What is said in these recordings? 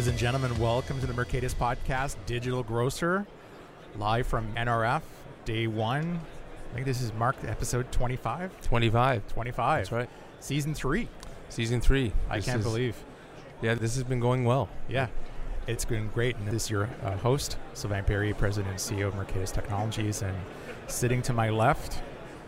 Ladies and gentlemen, welcome to the Mercatus Podcast, Digital Grocer, live from NRF, day one. I think this is marked episode 25? 25. 25. That's right. Season three. Season three. I This can't is- believe. Yeah, this has been going well. Yeah, it's been great. And this is your uh, host, Sylvain Perrier, President and CEO of Mercatus Technologies. And sitting to my left,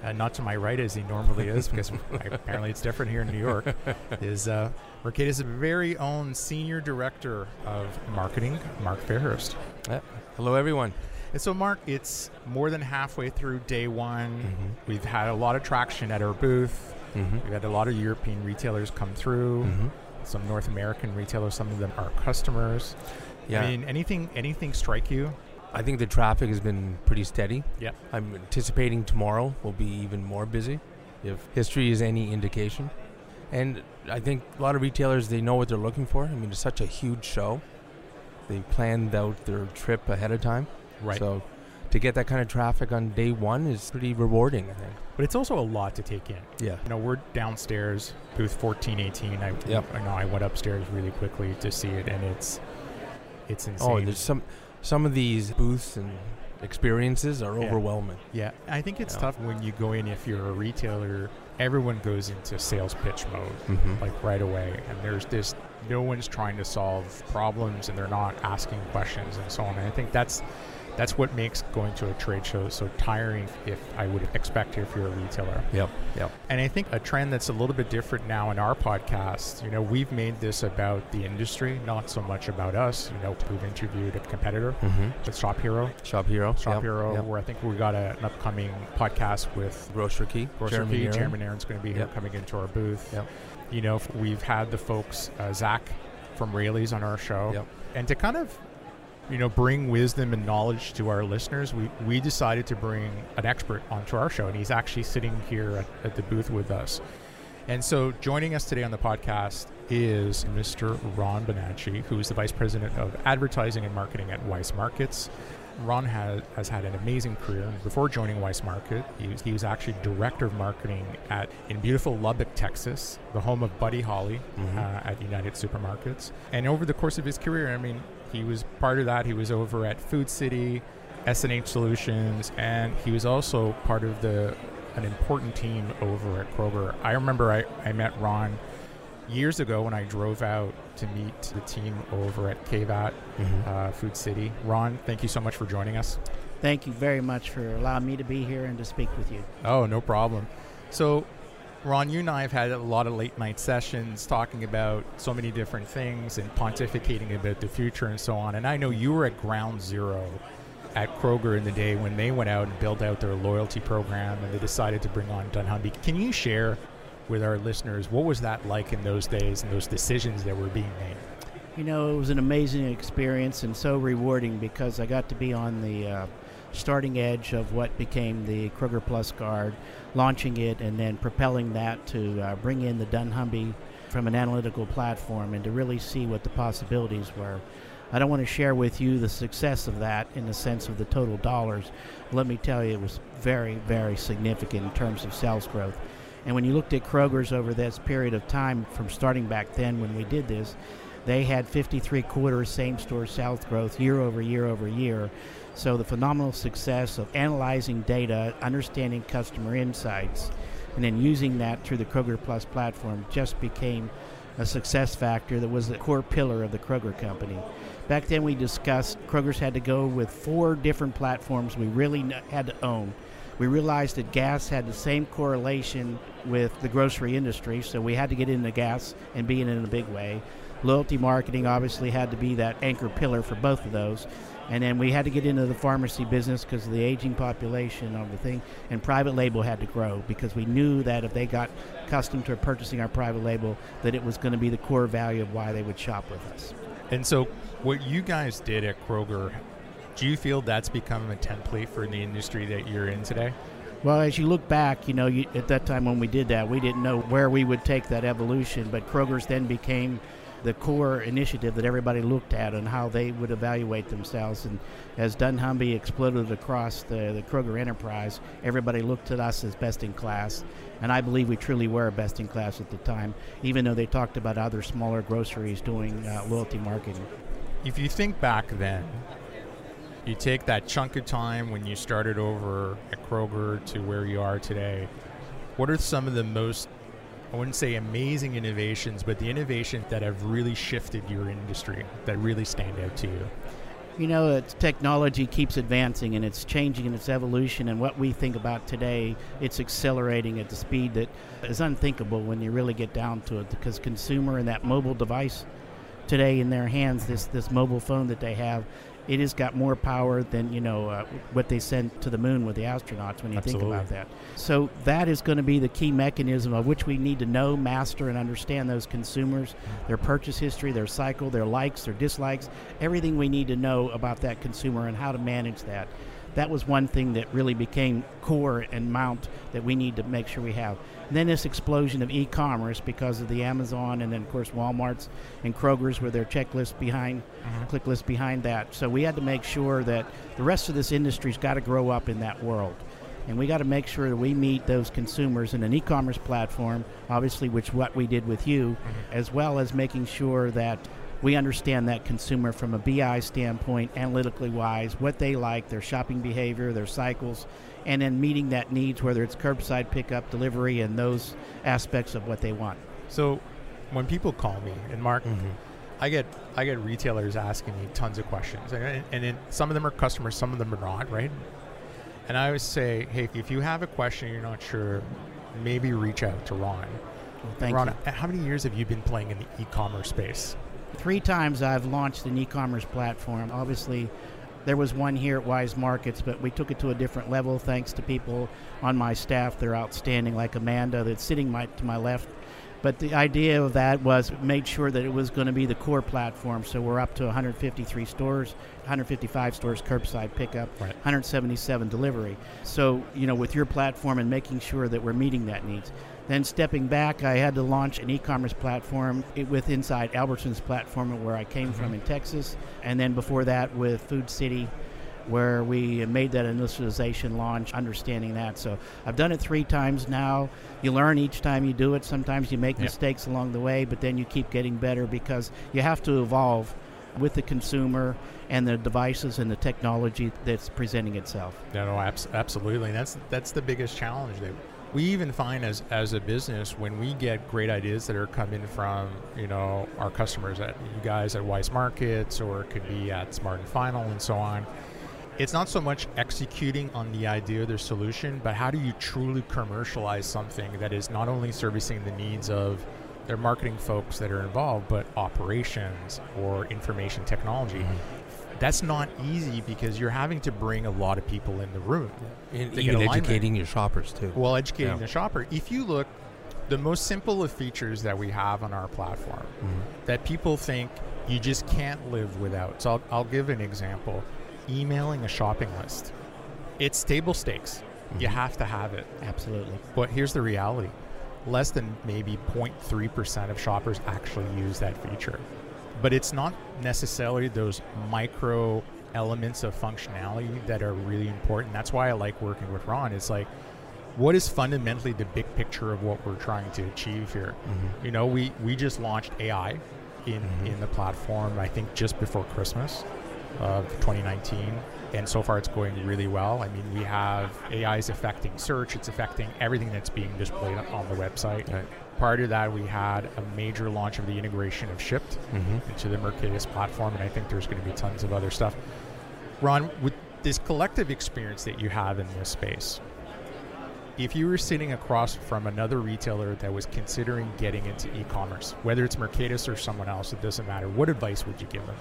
and not to my right as he normally is, because apparently it's different here in New York, is uh, Mercatus' very own Senior Director of Marketing, Mark Fairhurst. Yeah. Hello, everyone. And so, Mark, it's more than halfway through day one. Mhm. We've had a lot of traction at our booth. Mm-hmm. We've had a lot of European retailers come through. Mm-hmm. Some North American retailers. Some of them are customers. Yeah, I mean, anything anything strike you? I think the traffic has been pretty steady. Yeah. I'm anticipating tomorrow will be even more busy, if history is any indication. And I think a lot of retailers they know what they're looking for. I mean, it's such a huge show. They planned out their trip ahead of time. Right. So to get that kind of traffic on day one is pretty rewarding. I think. but it's also a lot to take in. Yeah. You know, we're downstairs, booth 1418. I, Yep. I know I went upstairs really quickly to see it, and it's it's oh, insane. Oh, there's some some of these booths and experiences are Yeah. overwhelming. Yeah, I think it's Yeah. tough when you go in if you're a retailer. Everyone goes into sales pitch mode. Mm-hmm. like right away and there's this no one's trying to solve problems and they're not asking questions and so on and i think that's that's what makes going to a trade show so tiring if i would expect if you're a retailer Yep. Yep. and i think a trend that's a little bit different now in our podcast you know we've made this about the industry not so much about us you know we've interviewed a competitor Mm-hmm. with shop hero Shop Hero. shop Yep. hero Yep. where i think we got a, an upcoming podcast with Grocery Key. Grocer Jeremy Key, Aaron. Jeremy Aaron's going to be here Yep. coming into our booth. Yep. You know, we've had the folks, uh, Zach from Raley's on our show. Yep. And to kind of, you know, bring wisdom and knowledge to our listeners, we, we decided to bring an expert onto our show. And he's actually sitting here at, at the booth with us. And so joining us today on the podcast is Mr. Ron Bonacci, who is the Vice President of Advertising and Marketing at Weis Markets. Ron has, has had an amazing career. Before joining Weis Market, he was, he was actually Director of Marketing at in beautiful Lubbock, Texas, the home of Buddy Holly Mhm. uh, at United Supermarkets. And over the course of his career, I mean, he was part of that. He was over at Food City, S&H Solutions, and he was also part of the an important team over at Kroger. I remember I, I met Ron years ago when I drove out to meet the team over at KVAT Mhm. uh, Food City. Ron, thank you so much for joining us. Thank you very much for allowing me to be here and to speak with you. Oh, no problem. So, Ron, you and I have had a lot of late night sessions talking about so many different things and pontificating about the future and so on. And I know you were at ground zero at Kroger in the day when they went out and built out their loyalty program and they decided to bring on Dunnhumby. Can you share with our listeners what was that like in those days and those decisions that were being made? You know, it was an amazing experience and so rewarding because I got to be on the uh, starting edge of what became the Kroger Plus card, launching it and then propelling that to uh, bring in the Dunnhumby from an analytical platform and to really see what the possibilities were. I don't want to share with you the success of that in the sense of the total dollars. Let me tell you, it was very, very significant in terms of sales growth. And when you looked at Kroger's over this period of time from starting back then when we did this, they had 53 quarters same store sales growth year over year over year. So the phenomenal success of analyzing data, understanding customer insights, and then using that through the Kroger Plus platform just became a success factor that was the core pillar of the Kroger company. Back then, we discussed Kroger's had to go with four different platforms we really had to own. We realized that gas had the same correlation with the grocery industry, so we had to get into gas and be in it in a big way. Loyalty marketing obviously had to be that anchor pillar for both of those. And then we had to get into the pharmacy business because of the aging population of the thing. And private label had to grow because we knew that if they got accustomed to purchasing our private label, that it was going to be the core value of why they would shop with us. And so, what you guys did at Kroger, do you feel that's become a template for the industry that you're in today? Well, as you look back, you know, you, at that time when we did that, we didn't know where we would take that evolution. But Kroger's then became the core initiative that everybody looked at and how they would evaluate themselves. And as dunnhumby exploded across the, the Kroger enterprise, everybody looked at us as best in class. And I believe we truly were best in class at the time, even though they talked about other smaller groceries doing uh, loyalty marketing. If you think back then, you take that chunk of time when you started over at Kroger to where you are today, what are some of the most I wouldn't say amazing innovations, but the innovations that have really shifted your industry that really stand out to you? You know, technology keeps advancing and it's changing in its evolution. And what we think about today, it's accelerating at the speed that is unthinkable when you really get down to it. Because consumer and that mobile device today in their hands, this this mobile phone that they have, it has got more power than you know uh, what they sent to the moon with the astronauts when you Absolutely. think about that so that is going to be the key mechanism of which we need to know master and understand those consumers their purchase history their cycle their likes their dislikes everything we need to know about that consumer and how to manage that that was one thing that really became core and mount that we need to make sure we have. And then this explosion of e-commerce because of the Amazon and then of course Walmart's and Kroger's with their checklist behind, Mhm. click list behind that. So we had to make sure that the rest of this industry's got to grow up in that world. And we got to make sure that we meet those consumers in an e-commerce platform, obviously, which what we did with you, as well as making sure that we understand that consumer from a BI standpoint, analytically wise, what they like, their shopping behavior, their cycles, and then meeting that needs, whether it's curbside pickup, delivery, and those aspects of what they want. So when people call me, and Mark, Mm-hmm. I get I get retailers asking me tons of questions, and, and it, some of them are customers, some of them are not, right? And I always say, hey, if you have a question you're not sure, maybe reach out to Ron. Thank Ron, you. how many years have you been playing in the e-commerce space? Three times I've launched an e-commerce platform. Obviously, there was one here at Weis Markets, but we took it to a different level thanks to people on my staff. They're outstanding, like Amanda, that's sitting my, to my left. But the idea of that was made sure that it was going to be the core platform. So we're up to 153 stores, 155 stores curbside pickup, Right. 177 delivery. So you know, with your platform and making sure that we're meeting that needs. Then stepping back, I had to launch an e-commerce platform with inside Albertson's platform, where I came from mm-hmm. in Texas, and then before that with Food City, where we made that initialization launch, understanding that. So I've done it three times now. You learn each time you do it. Sometimes you make Yeah. mistakes along the way, but then you keep getting better because you have to evolve with the consumer and the devices and the technology that's presenting itself. No, no, abs- absolutely. That's that's the biggest challenge that we even find as as a business when we get great ideas that are coming from you know our customers at you guys at Weis Markets or it could be at Smart and Final and so on. It's not so much executing on the idea or the solution, but how do you truly commercialize something that is not only servicing the needs of their marketing folks that are involved, but operations or information technology. Mm-hmm. That's not easy because you're having to bring a lot of people in the room. And to even educating your shoppers too. Well, educating Yeah. the shopper. If you look, the most simple of features that we have on our platform Mhm. that people think you just can't live without. So I'll, I'll give an example. Emailing a shopping list. It's table stakes. You Mhm. have to have it. Absolutely. But here's the reality. Less than maybe 0.3% of shoppers actually use that feature. But it's not necessarily those micro elements of functionality that are really important. That's why I like working with Ron. It's like, what is fundamentally the big picture of what we're trying to achieve here? Mhm. You know, we, we just launched AI in, Mhm. in the platform, I think just before Christmas of 2019. And so far it's going really well. I mean, we have AI is affecting search, it's affecting everything that's being displayed on the website. Right. Prior to that, we had a major launch of the integration of Shipt Mhm. into the Mercatus platform, and I think there's going to be tons of other stuff. Ron, with this collective experience that you have in this space, if you were sitting across from another retailer that was considering getting into e-commerce, whether it's Mercatus or someone else, it doesn't matter. What advice would you give them?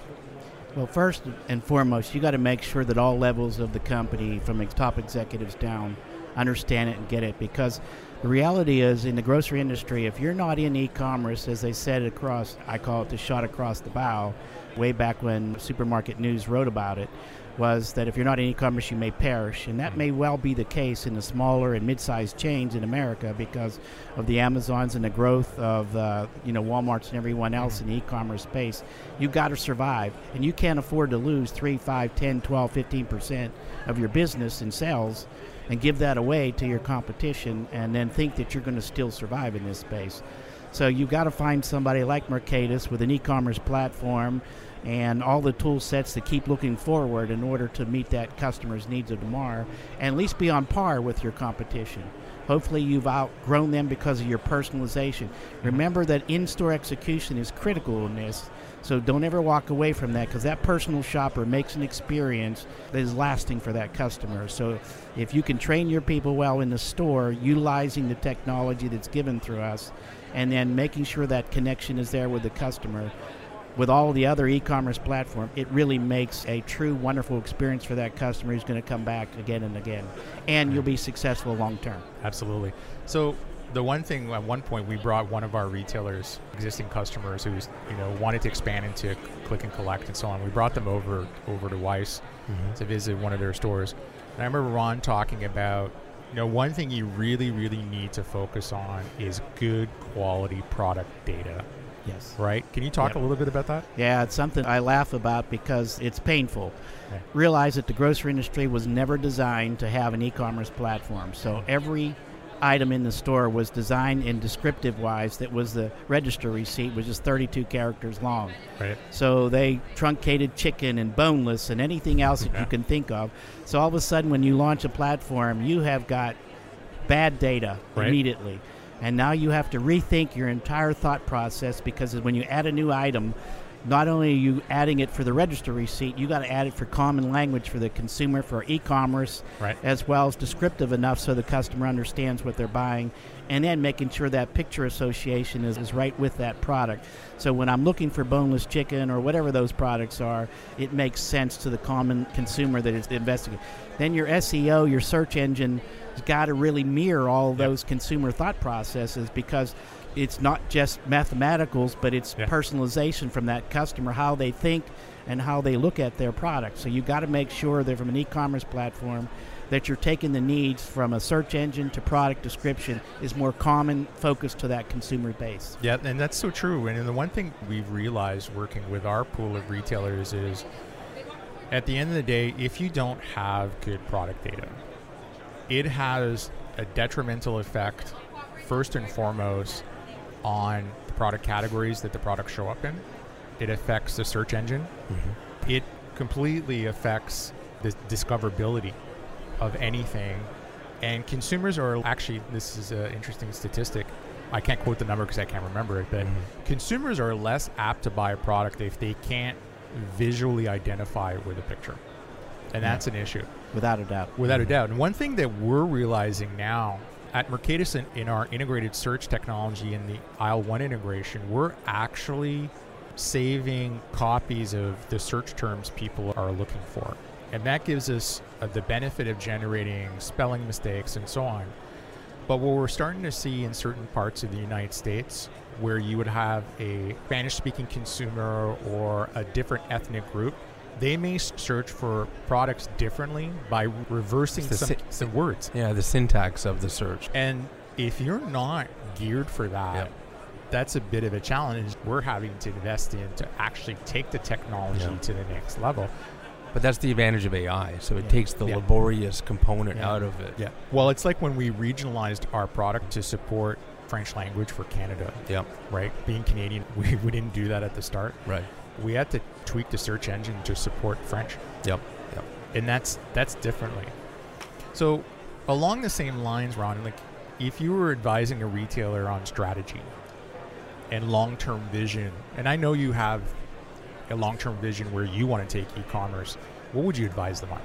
Well, first and foremost, you got to make sure that all levels of the company, from top executives down, understand it and get it. Because the reality is, in the grocery industry, if you're not in e-commerce, as they said across, I call it the shot across the bow, way back when Supermarket News wrote about it, was that if you're not in e-commerce, you may perish, and that may well be the case in the smaller and mid-sized chains in America because of the Amazons and the growth of uh, you know WalMarts and everyone else in the e-commerce space. You've got to survive, and you can't afford to lose 3, 5, 10, 12, 15 percent of your business and sales and give that away to your competition and then think that you're going to still survive in this space. So you've got to find somebody like Mercatus with an e-commerce platform and all the tool sets to keep looking forward in order to meet that customer's needs of tomorrow and at least be on par with your competition. Hopefully you've outgrown them because of your personalization. Mm-hmm. Remember that in-store execution is critical in this. So don't ever walk away from that because that personal shopper makes an experience that is lasting for that customer. So if you can train your people well in the store, utilizing the technology that's given through us, and then making sure that connection is there with the customer, with all the other e-commerce platform, it really makes a true wonderful experience for that customer who's going to come back again and again, and you'll be successful long term. Absolutely. So the one thing at one point we brought one of our retailers, existing customers who's you know wanted to expand into click and collect and so on. We brought them over over to Weis Mhm. to visit one of their stores, and I remember Ron talking about you know one thing you really really need to focus on is good quality product data. Yes. Right? Can you talk Yep. a little bit about that? Yeah, it's something I laugh about because it's painful. Yeah. Realize that the grocery industry was never designed to have an e-commerce platform. So mm-hmm. every item in the store was designed in descriptive wise that was the register receipt which is 32 characters long. Right. So they truncated chicken and boneless and anything else that Yeah. you can think of. So all of a sudden when you launch a platform, you have got bad data Right. immediately. And now you have to rethink your entire thought process because when you add a new item, not only are you adding it for the register receipt, you got to add it for common language for the consumer, for e-commerce, Right. as well as descriptive enough so the customer understands what they're buying, and then making sure that picture association is, is right with that product. So when I'm looking for boneless chicken or whatever those products are, it makes sense to the common consumer that is investigating. Then your SEO, your search engine, has got to really mirror all Yep. those consumer thought processes because it's not just mathematicals, but it's Yeah. personalization from that customer, how they think and how they look at their product. So you got to make sure that from an e-commerce platform that you're taking the needs from a search engine to product description is more common focus to that consumer base. Yeah, and that's so true. And the one thing we've realized working with our pool of retailers is at the end of the day, if you don't have good product data, it has a detrimental effect, first and foremost, on the product categories that the products show up in. It affects the search engine. Mhm. It completely affects the discoverability of anything. And consumers are actually, this is an interesting statistic. I can't quote the number because I can't remember it, but Mhm. consumers are less apt to buy a product if they can't visually identify it with a picture. And Yeah. that's an issue, Without a doubt. without a Mhm. doubt. And one thing that we're realizing now at Mercatus in, in our integrated search technology in the aisle one integration, we're actually saving copies of the search terms people are looking for. And that gives us uh, the benefit of generating spelling mistakes and so on. But what we're starting to see in certain parts of the United States, where you would have a Spanish speaking consumer or a different ethnic group, they may search for products differently by reversing the some, some words. Yeah, the syntax of the search. And if you're not geared for that, Yep. that's a bit of a challenge we're having to invest in to actually take the technology Yeah. to the next level. But that's the advantage of AI. So it Yeah. takes the Yeah. laborious component Yeah. out of it. Yeah. Well, it's like when we regionalized our product to support French language for Canada, Yep. right? Being Canadian, we, we didn't do that at the start. Right. We had to tweak the search engine to support French. Yep. Yep. And that's that's differently. So along the same lines, Ron, like if you were advising a retailer on strategy and long-term vision, and I know you have a long-term vision where you want to take e-commerce, what would you advise them on?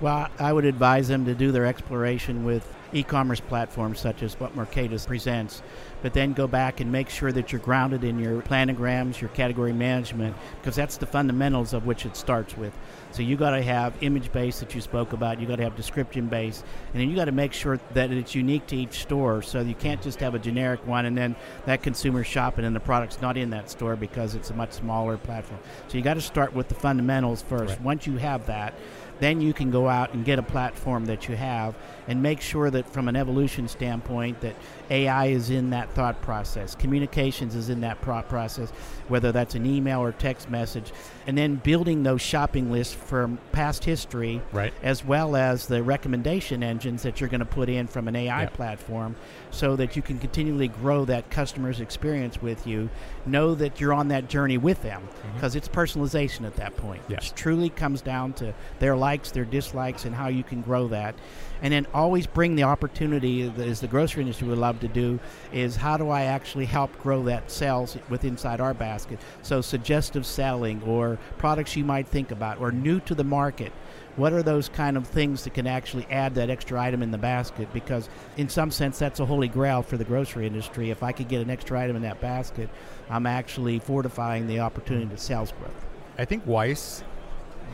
Well, I would advise them to do their exploration with e-commerce platforms such as what Mercatus presents, but then go back and make sure that you're grounded in your planograms, your category management, because that's the fundamentals of which it starts with. So you got to have image base that you spoke about. You got to have description base, and then you got to make sure that it's unique to each store. So you can't just have a generic one, and then that consumer shopping and the product's not in that store because it's a much smaller platform. So you got to start with the fundamentals first. Right. Once you have that, then you can go out and get a platform that you have and make sure that from an evolution standpoint that AI is in that thought process, communications is in that process, whether that's an email or text message, and then building those shopping lists from past history, Right. as well as the recommendation engines that you're going to put in from an AI Yeah. platform, so that you can continually grow that customer's experience with you. Know that you're on that journey with them mm-hmm. because it's personalization at that point. Yes. It truly comes down to their likes, their dislikes, and how you can grow that. And then always bring the opportunity, as the grocery industry would love to do, is how do I actually help grow that sales with inside our basket? So suggestive selling or products you might think about or new to the market. What are those kind of things that can actually add that extra item in the basket? Because in some sense, that's a holy grail for the grocery industry. If I could get an extra item in that basket, I'm actually fortifying the opportunity to sales growth. I think Weis,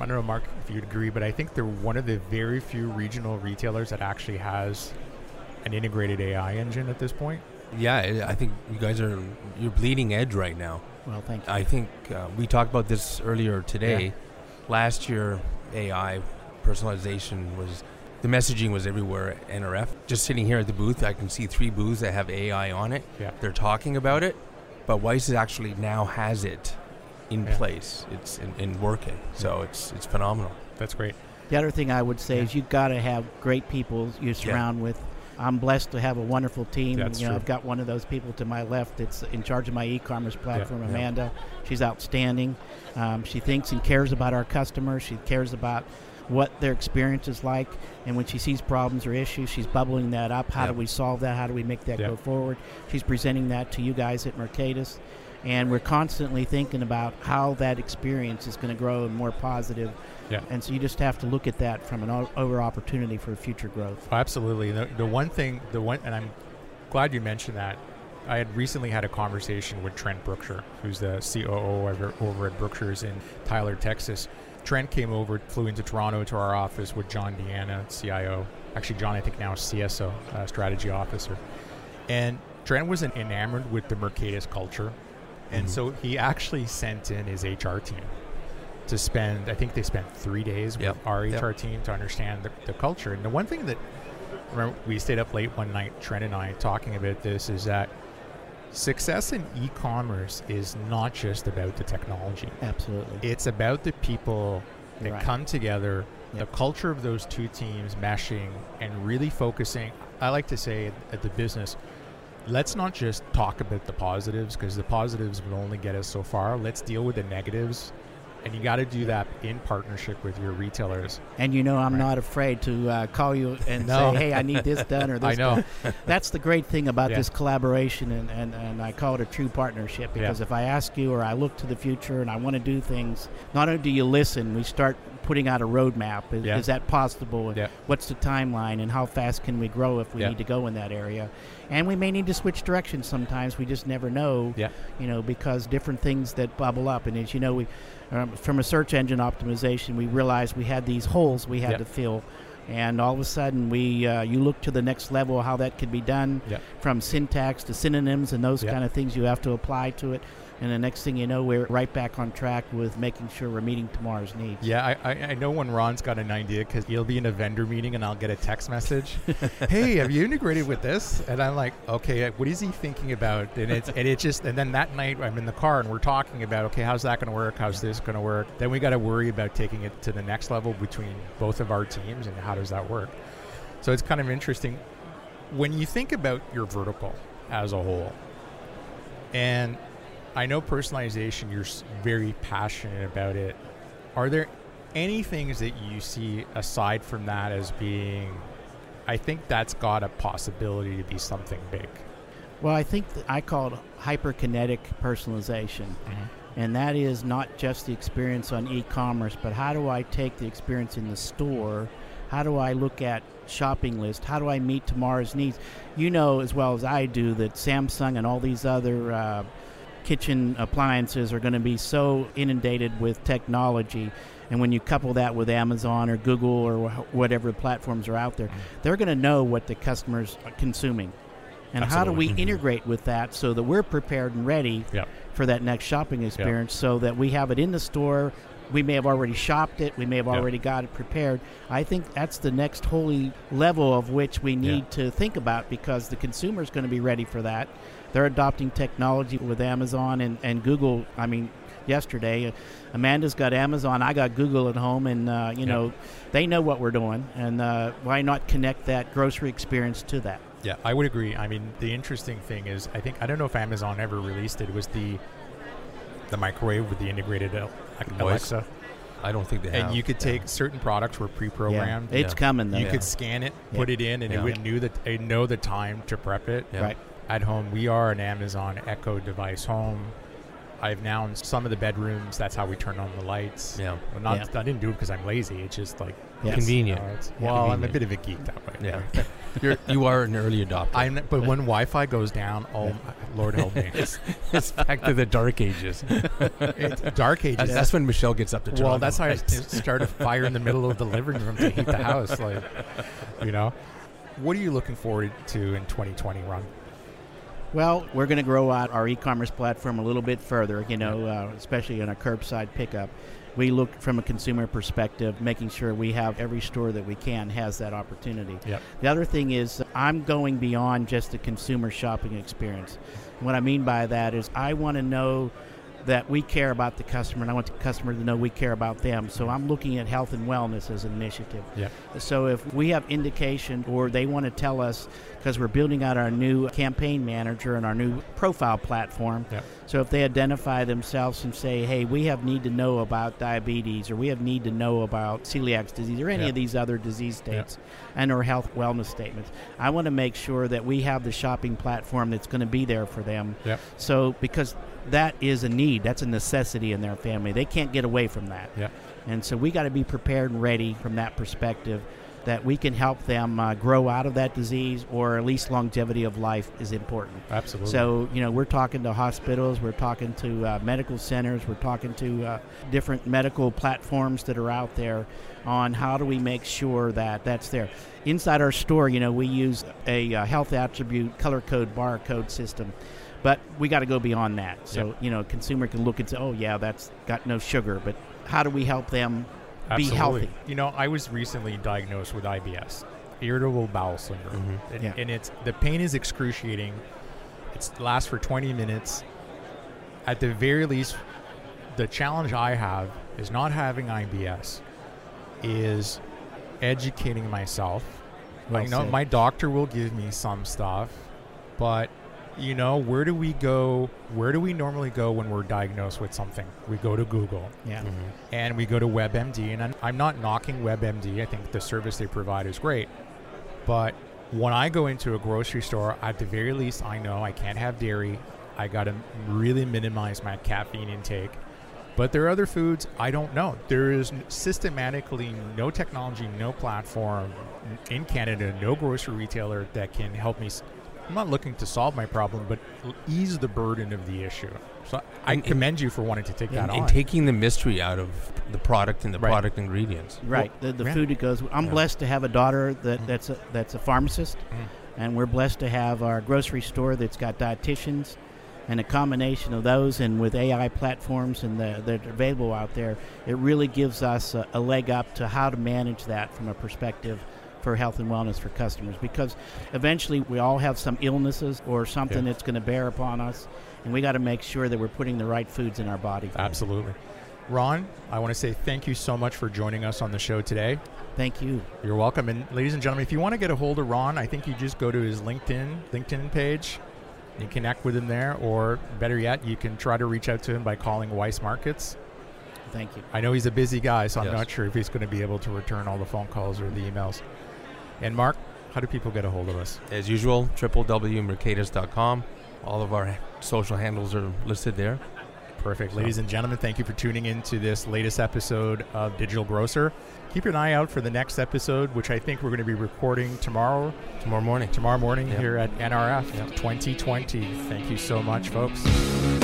I don't know, Mark, if you'd agree, but I think they're one of the very few regional retailers that actually has an integrated AI engine at this point. Yeah, I I think you guys are you're bleeding edge right now. Well, thank you. I think uh, we talked about this earlier today. Yeah. Last year, AI personalization was the messaging was everywhere at NRF. Just sitting here at the booth, I can see three booths that have AI on it. Yeah. They're talking about it, but Weis actually now has it in Yeah. place. It's in, in working, so it's it's phenomenal. That's great. The other thing I would say Yeah. is you've got to have great people you surround with. I'm blessed to have a wonderful team. That's you know, true. I've got one of those people to my left that's in charge of my e-commerce platform, yeah. Amanda. She's outstanding. Um, she thinks and cares about our customers. She cares about what their experience is like, and when she sees problems or issues, she's bubbling that up. How do we solve that? How do we make that Yep. go forward? She's presenting that to you guys at Mercatus, and we're constantly thinking about how that experience is going to grow and more positive Yeah. and so you just have to look at that from an o- over opportunity for future growth. Oh, absolutely. The, the one thing, the one, and I'm glad you mentioned that. I had recently had a conversation with Trent Brookshire, who's the COO over, over at Brookshire's in Tyler, Texas. Trent came over, flew into Toronto to our office with John Deanna, CIO. Actually, John, I think now is CSO, uh, strategy officer. And Trent was enamored with the Mercatus culture. And Mhm. so he actually sent in his HR team to spend, I think they spent three days with Yep. our Yep. HR team to understand the, the culture. And the one thing that remember we stayed up late one night trent and i talking about this is that success in e-commerce is not just about the technology Absolutely. it's about the people that Right. come together Yep. the culture of those two teams meshing and really focusing i like to say at, at the business let's not just talk about the positives because the positives will only get us so far let's deal with the negatives and you got to do that in partnership with your retailers And you know, I'm Right. not afraid to uh, call you and No. say, "Hey, I need this done or this." i know done." That's the great thing about Yeah. this collaboration, and, and, and I call it a true partnership because if I ask you or I look to the future and I want to do things, not only do you listen, we start putting out a roadmap. Is, Yeah. is that possible? And Yeah. What's the timeline, and how fast can we grow if we Yeah. need to go in that area? And we may need to switch directions sometimes. We just never know. Yeah. You know, because different things that bubble up, and as you know, we um, from a search engine optimization, we realized we had these holes we had to fill. And all of a sudden, we uh, you look to the next level how that could be done, from syntax to synonyms and those kind of things you have to apply to it. And the next thing you know, we're right back on track with making sure we're meeting tomorrow's needs. Yeah, I, I, I know when Ron's got an idea because he'll be in a vendor meeting and I'll get a text message. hey, have you integrated with this? And I'm like, okay, uh, what is he thinking about? And it's and it just and then that night I'm in the car and we're talking about okay, how's that going to work? How's this going to work? Then we got to worry about taking it to the next level between both of our teams and how does that work? So it's kind of interesting when you think about your vertical as a whole. And I know personalization, you're very passionate about it. Are there any things that you see aside from that as being, I think that's got a possibility to be something big? Well, I think I call it hyperkinetic personalization. And that is not just the experience on e commerce, but how do I take the experience in the store? How do I look at shopping list? How do I meet tomorrow's needs? You know as well as I do that Samsung and all these other uh, kitchen appliances are going to be so inundated with technology. And when you couple that with Amazon or Google or wh- whatever platforms are out there, they're going to know what the customers are consuming. And how do we mm-hmm. integrate with that so that we're prepared and ready Yep. for that next shopping experience so that we have it in the store? We may have already shopped it, we may have already got it prepared. I think that's the next holy level of which we need to think about because the consumer is going to be ready for that. They're adopting technology with Amazon and, and Google. I mean, yesterday, uh, Amanda's got Amazon, I got Google at home, and, uh, you know, they know what we're doing. And uh, why not connect that grocery experience to that? Yeah, I would agree. I mean, the interesting thing is, I think I don't know if Amazon ever released it. Was the the microwave with the integrated Al- Voice. Alexa, I don't think they have. and you could take certain products were pre-programmed. Yeah, it's Yeah. coming, though. You Yeah. could scan it, Yeah. put it in, and Yeah. it would knew that it know the time to prep it. Yeah. Right. At home, we are an Amazon Echo device home. I've now in some of the bedrooms. That's how we turn on the lights. Yeah. Well, not Yeah. I didn't do it because I'm lazy. It's just like Yes. Convenient. you know, it's- Yeah. well, I'm a bit of a geek that way. Yeah. You're, you are an early adopter. I'm, but when Wi-Fi goes down, oh, my, Lord help me! it's back to the dark ages. It's dark ages. That's, that's when Michelle gets up to turn well, that's how I start a fire in the middle of the living room to heat the house. Like, you know, what are you looking forward to in 2020, Ron? Well, we're going to grow out our e-commerce platform a little bit further, you know, uh, especially in our curbside pickup. We look from a consumer perspective, making sure we have every store that we can has that opportunity. Yep. The other thing is, I'm going beyond just the consumer shopping experience. What I mean by that is, I want to know that we care about the customer, and I want the customer to know we care about them. So I'm looking at health and wellness as an initiative. Yeah. So if we have indication or they want to tell us, because we're building out our new campaign manager and our new profile platform. Yep. So if they identify themselves and say, hey, we have need to know about diabetes or we have need to know about celiac disease or any of these other disease states and or health wellness statements, I want to make sure that we have the shopping platform that's going to be there for them. So because that is a need, that's a necessity in their family. They can't get away from that. Yeah. And so we got to be prepared and ready from that perspective that we can help them uh, grow out of that disease or at least longevity of life is important. Absolutely. So, you know, we're talking to hospitals, we're talking to uh, medical centers, we're talking to uh, different medical platforms that are out there on how do we make sure that that's there. Inside our store, you know, we use a uh, health attribute color code barcode system. But we got to go beyond that. So, Yep. you know, a consumer can look and say, oh, yeah, that's got no sugar. But how do we help them be healthy? You know, I was recently diagnosed with IBS, irritable bowel syndrome, Mhm. and, Yeah. and it's the pain is excruciating. It lasts for 20 minutes. At the very least, the challenge I have is not having IBS, is educating myself. Well I know my doctor will give me some stuff, but you know, where do we go? Where do we normally go when we're diagnosed with something? We go to Google Yeah. Mhm. and we go to WebMD. And I'm, I'm not knocking WebMD. I think the service they provide is great. But when I go into a grocery store, at the very least, I know I can't have dairy. I got to really minimize my caffeine intake. But there are other foods I don't know. There is systematically no technology, no platform in Canada, no grocery retailer that can help me. S- I'm not looking to solve my problem, but ease the burden of the issue. So I And- commend you for wanting to take that And, on. and taking the mystery out of the product and the Right. product ingredients. Right. the the yeah. food that goes. I'm Yeah. blessed to have a daughter that, Mhm. that's a, that's a pharmacist, Mhm. and we're blessed to have our grocery store that's got dietitians, and a combination of those, and with AI platforms and the, that are available out there, it really gives us a, a leg up to how to manage that from a perspective for health and wellness for customers. Because eventually we all have some illnesses or something Yeah. that's going to bear upon us, and we got to make sure that we're putting the right foods in our body. Absolutely. Ron, I want to say thank you so much for joining us on the show today. Thank you. You're welcome. And ladies and gentlemen, if you want to get a hold of Ron, I think you just go to his LinkedIn LinkedIn page. You connect with him there, or better yet, you can try to reach out to him by calling Weis Markets. Thank you. I know he's a busy guy, so I'm not sure if he's going to be able to return all the phone calls or the emails. And Mark, how do people get a hold of us? As usual, www.mercatus.com. All of our social handles are listed there. Perfect. Ladies and gentlemen, thank you for tuning in to this latest episode of Digital Grocer. Keep an eye out for the next episode, which I think we're going to be recording tomorrow. Tomorrow morning. Tomorrow morning Yep. here at NRF Yep. 2020. Thank you so much, folks.